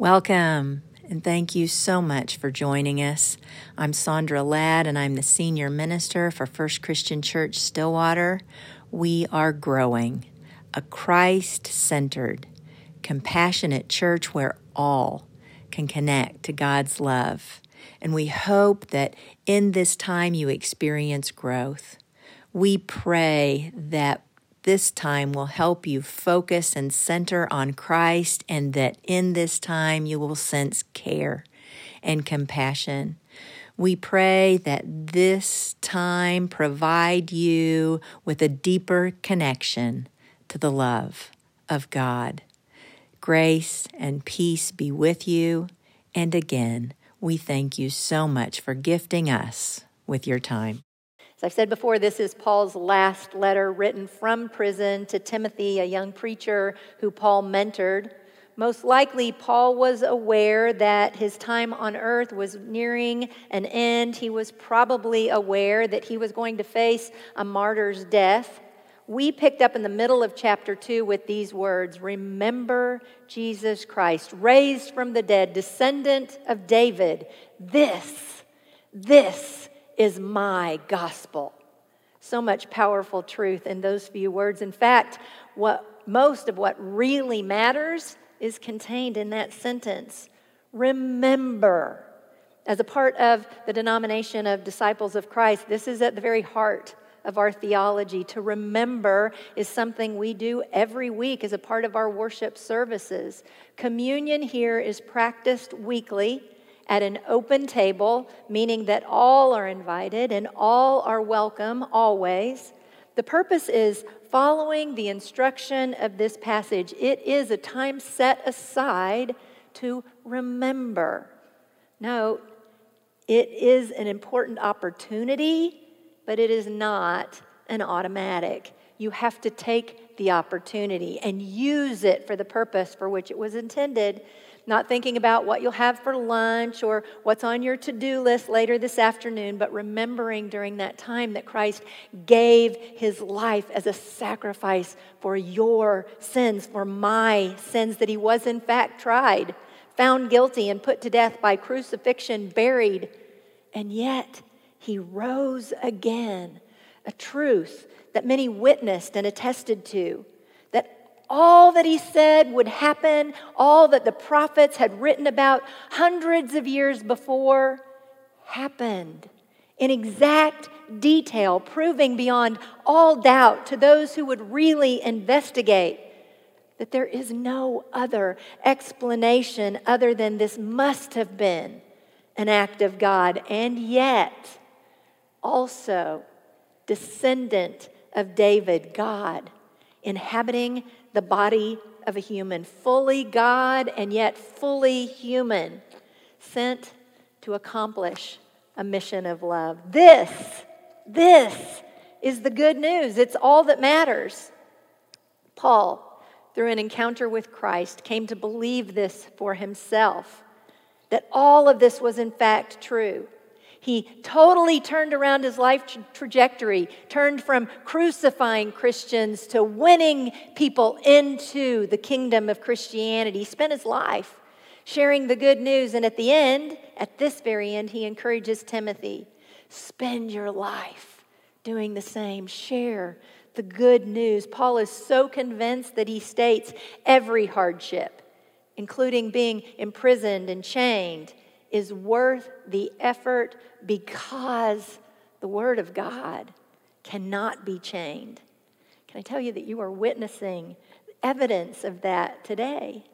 Welcome, and thank you so much for joining us. I'm Sandra Ladd, and I'm the senior minister for First Christian Church Stillwater. We are growing a Christ centered, compassionate church where all can connect to God's love. And we hope that in this time you experience growth. We pray that this time will help you focus and center on Christ, and that in this time you will sense care and compassion. We pray that this time provide you with a deeper connection to the love of God. Grace and peace be with you. And again, we thank you so much for gifting us with your time. As I've said before, this is Paul's last letter written from prison to Timothy, a young preacher who Paul mentored. Most likely, Paul was aware that his time on earth was nearing an end. He was probably aware that he was going to face a martyr's death. We picked up in the middle of chapter 2 with these words Remember Jesus Christ, raised from the dead, descendant of David. This, this is my gospel. So much powerful truth in those few words. In fact, what most of what really matters is contained in that sentence. Remember. As a part of the denomination of disciples of Christ, this is at the very heart of our theology. To remember is something we do every week as a part of our worship services. Communion here is practiced weekly at an open table, meaning that all are invited and all are welcome always. The purpose is following the instruction of this passage. It is a time set aside to remember. Note, it is an important opportunity, but it is not an automatic. You have to take the opportunity and use it for the purpose for which it was intended not thinking about what you'll have for lunch or what's on your to do list later this afternoon, but remembering during that time that Christ gave his life as a sacrifice for your sins, for my sins, that he was in fact tried, found guilty, and put to death by crucifixion, buried, and yet he rose again. A truth that many witnessed and attested to all that he said would happen, all that the prophets had written about hundreds of years before, happened in exact detail, proving beyond all doubt to those who would really investigate that there is no other explanation other than this must have been an act of God, and yet also descendant of David, God, inhabiting the body of a human, fully God and yet fully human, sent to accomplish a mission of love. This, this is the good news. It's all that matters. Paul, through an encounter with Christ, came to believe this for himself that all of this was in fact true. He totally turned around his life tra- trajectory, turned from crucifying Christians to winning people into the kingdom of Christianity. He spent his life sharing the good news. And at the end, at this very end, he encourages Timothy spend your life doing the same. Share the good news. Paul is so convinced that he states every hardship, including being imprisoned and chained, is worth the effort because the Word of God cannot be chained. Can I tell you that you are witnessing evidence of that today?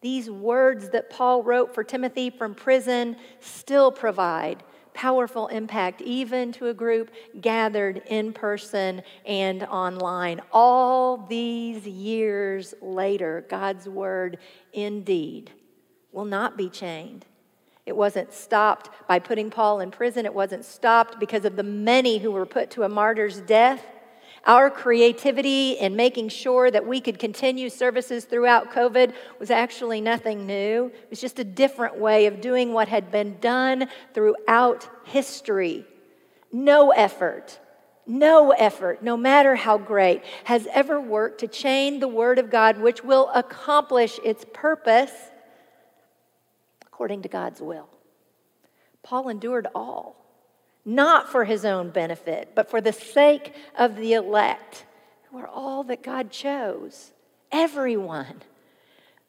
These words that Paul wrote for Timothy from prison still provide powerful impact, even to a group gathered in person and online. All these years later, God's word indeed will not be chained. It wasn't stopped by putting Paul in prison. It wasn't stopped because of the many who were put to a martyr's death. Our creativity in making sure that we could continue services throughout COVID was actually nothing new. It was just a different way of doing what had been done throughout history. No effort, no effort, no matter how great, has ever worked to chain the Word of God, which will accomplish its purpose according to God's will. Paul endured all, not for his own benefit, but for the sake of the elect, who are all that God chose. Everyone.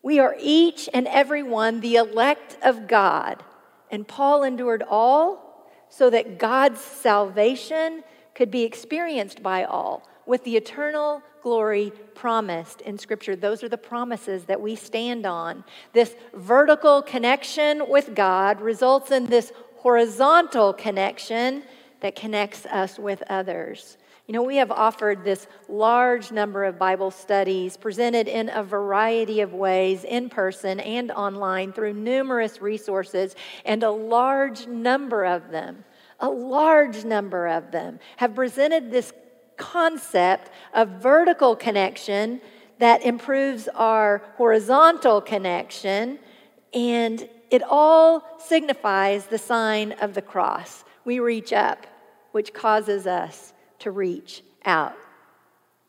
We are each and every one the elect of God. And Paul endured all so that God's salvation could be experienced by all with the eternal glory promised in Scripture. Those are the promises that we stand on. This vertical connection with God results in this horizontal connection that connects us with others. You know, we have offered this large number of Bible studies presented in a variety of ways, in person and online, through numerous resources, and a large number of them, a large number of them have presented this concept of vertical connection that improves our horizontal connection, and it all signifies the sign of the cross. We reach up, which causes us to reach out.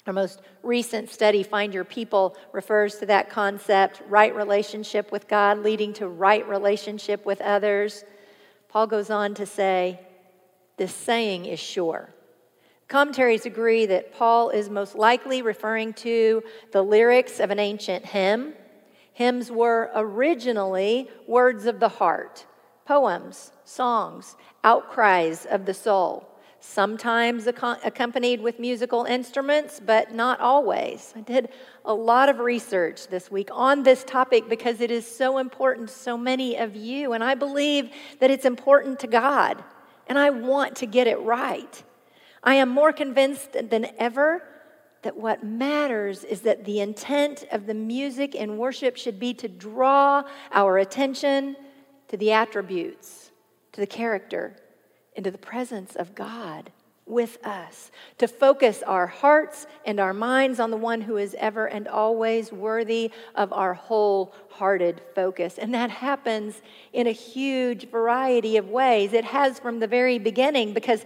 Our most recent study, Find Your People, refers to that concept right relationship with God leading to right relationship with others. Paul goes on to say, This saying is sure. Commentaries agree that Paul is most likely referring to the lyrics of an ancient hymn. Hymns were originally words of the heart, poems, songs, outcries of the soul sometimes accompanied with musical instruments, but not always. I did a lot of research this week on this topic because it is so important to so many of you, and I believe that it's important to God, and I want to get it right. I am more convinced than ever that what matters is that the intent of the music in worship should be to draw our attention to the attributes, to the character, into the presence of God with us, to focus our hearts and our minds on the one who is ever and always worthy of our wholehearted focus. And that happens in a huge variety of ways. It has from the very beginning because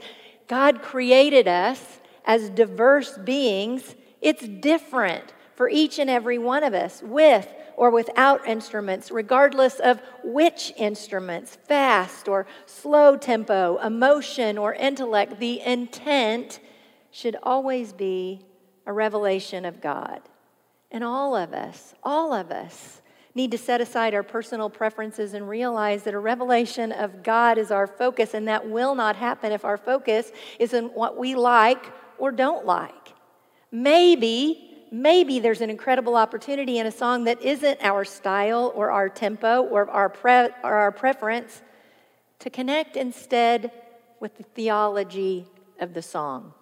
God created us as diverse beings. It's different for each and every one of us with or without instruments, regardless of which instruments, fast or slow tempo, emotion or intellect, the intent should always be a revelation of God. And all of us, all of us, need to set aside our personal preferences and realize that a revelation of God is our focus, and that will not happen if our focus is in what we like or don't like. Maybe maybe there's an incredible opportunity in a song that isn't our style or our tempo or our, pre- or our preference to connect instead with the theology of the song.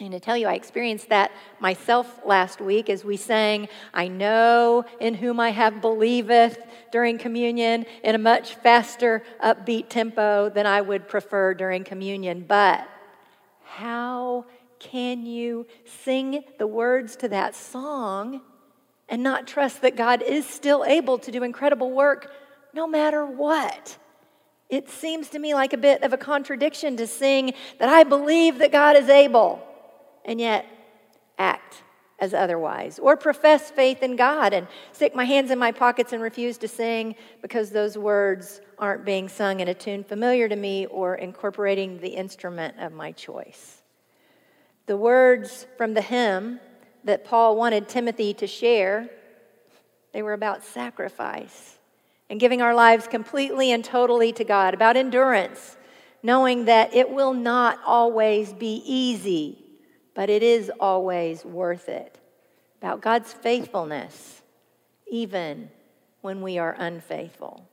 And to tell you, I experienced that myself last week as we sang, I know in whom I have believeth during communion in a much faster, upbeat tempo than I would prefer during communion. But how can you sing the words to that song and not trust that God is still able to do incredible work no matter what? It seems to me like a bit of a contradiction to sing that I believe that God is able and yet act as otherwise, or profess faith in God and stick my hands in my pockets and refuse to sing because those words aren't being sung in a tune familiar to me or incorporating the instrument of my choice. The words from the hymn that Paul wanted Timothy to share, they were about sacrifice and giving our lives completely and totally to God, about endurance, knowing that it will not always be easy, but it is always worth it, about God's faithfulness, even when we are unfaithful.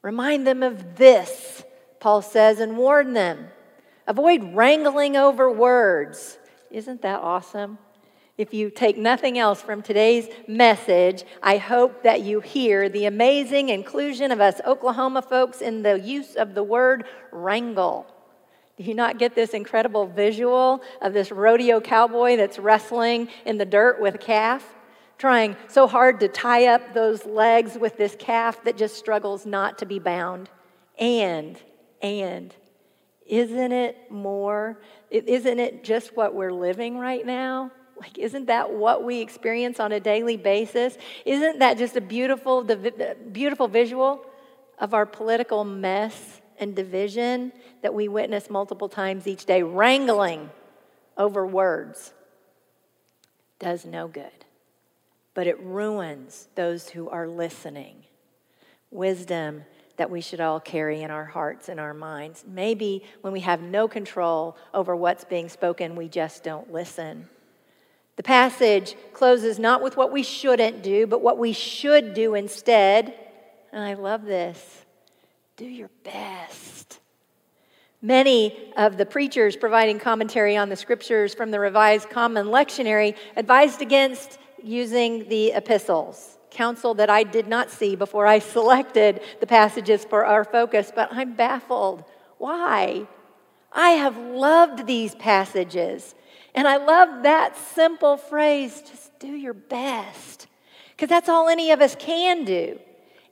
Remind them of this, Paul says, and warn them. Avoid wrangling over words isn't that awesome? If you take nothing else from today's message, I hope that you hear the amazing inclusion of us Oklahoma folks in the use of the word wrangle. Do you not get this incredible visual of this rodeo cowboy that's wrestling in the dirt with a calf? Trying so hard to tie up those legs with this calf that just struggles not to be bound. And, and, isn't it more? Isn't it just what we're living right now? Like, isn't that what we experience on a daily basis? Isn't that just a beautiful, beautiful visual? of our political mess and division that we witness multiple times each day, wrangling over words, does no good. But it ruins those who are listening. Wisdom that we should all carry in our hearts and our minds. Maybe when we have no control over what's being spoken, we just don't listen. The passage closes not with what we shouldn't do, but what we should do instead. And I love this do your best. Many of the preachers providing commentary on the scriptures from the Revised Common Lectionary advised against using the epistles, counsel that I did not see before I selected the passages for our focus, but I'm baffled. Why? I have loved these passages. And I love that simple phrase just do your best. Because that's all any of us can do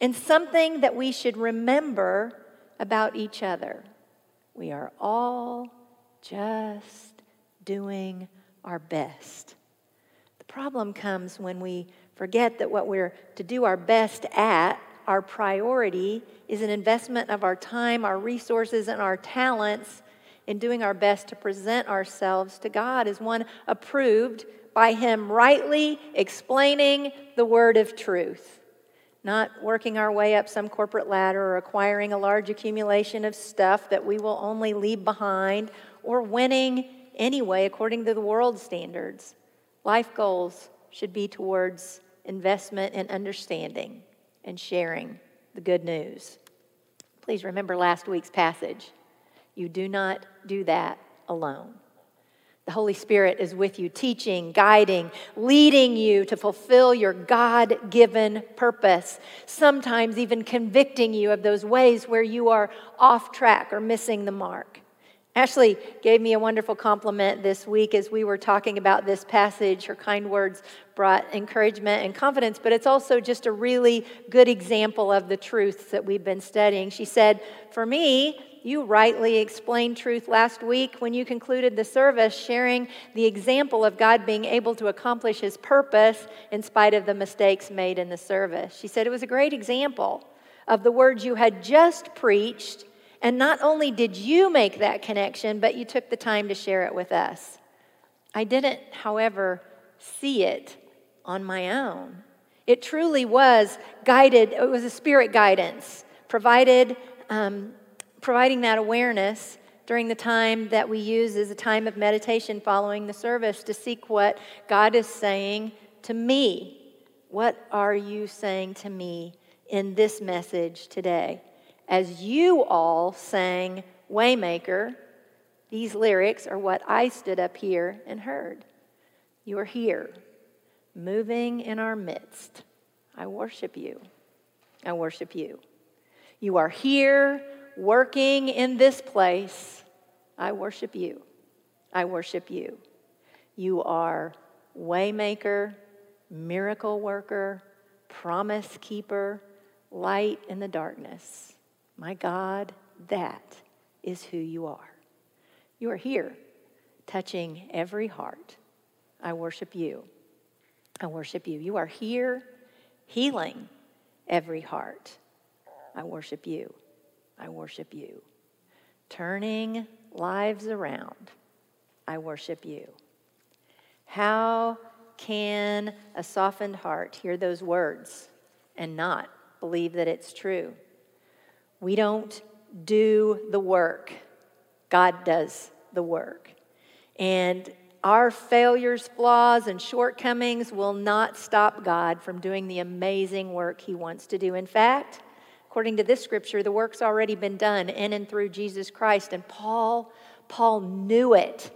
and something that we should remember about each other. We are all just doing our best. The problem comes when we forget that what we're to do our best at, our priority, is an investment of our time, our resources, and our talents in doing our best to present ourselves to God as one approved by Him, rightly explaining the word of truth not working our way up some corporate ladder or acquiring a large accumulation of stuff that we will only leave behind or winning anyway according to the world standards. Life goals should be towards investment and understanding and sharing the good news. Please remember last week's passage. You do not do that alone. The Holy Spirit is with you, teaching, guiding, leading you to fulfill your God given purpose, sometimes even convicting you of those ways where you are off track or missing the mark. Ashley gave me a wonderful compliment this week as we were talking about this passage. Her kind words brought encouragement and confidence, but it's also just a really good example of the truths that we've been studying. She said, For me, you rightly explained truth last week when you concluded the service, sharing the example of God being able to accomplish his purpose in spite of the mistakes made in the service. She said it was a great example of the words you had just preached. And not only did you make that connection, but you took the time to share it with us. I didn't, however, see it on my own. It truly was guided, it was a spirit guidance provided um, providing that awareness during the time that we use as a time of meditation following the service to seek what God is saying to me. What are you saying to me in this message today? As you all sang Waymaker, these lyrics are what I stood up here and heard. You are here, moving in our midst. I worship you. I worship you. You are here working in this place, I worship you. I worship you. You are waymaker, miracle worker, promise keeper, light in the darkness. My God, that is who you are. You are here, touching every heart. I worship you. I worship you. You are here, healing every heart. I worship you. I worship you. Turning lives around, I worship you. How can a softened heart hear those words and not believe that it's true? We don't do the work, God does the work. And our failures, flaws, and shortcomings will not stop God from doing the amazing work He wants to do. In fact, According to this scripture, the work's already been done in and through Jesus Christ. And Paul, Paul knew it.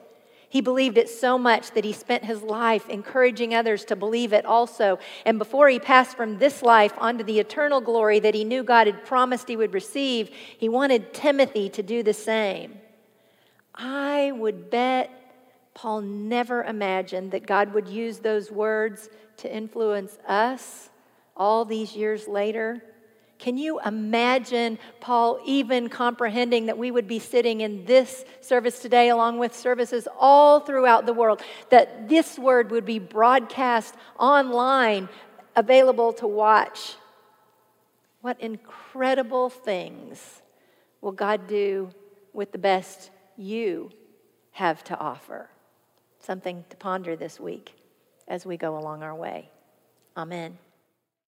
He believed it so much that he spent his life encouraging others to believe it also. And before he passed from this life onto the eternal glory that he knew God had promised he would receive, he wanted Timothy to do the same. I would bet Paul never imagined that God would use those words to influence us all these years later. Can you imagine Paul even comprehending that we would be sitting in this service today, along with services all throughout the world, that this word would be broadcast online, available to watch? What incredible things will God do with the best you have to offer? Something to ponder this week as we go along our way. Amen.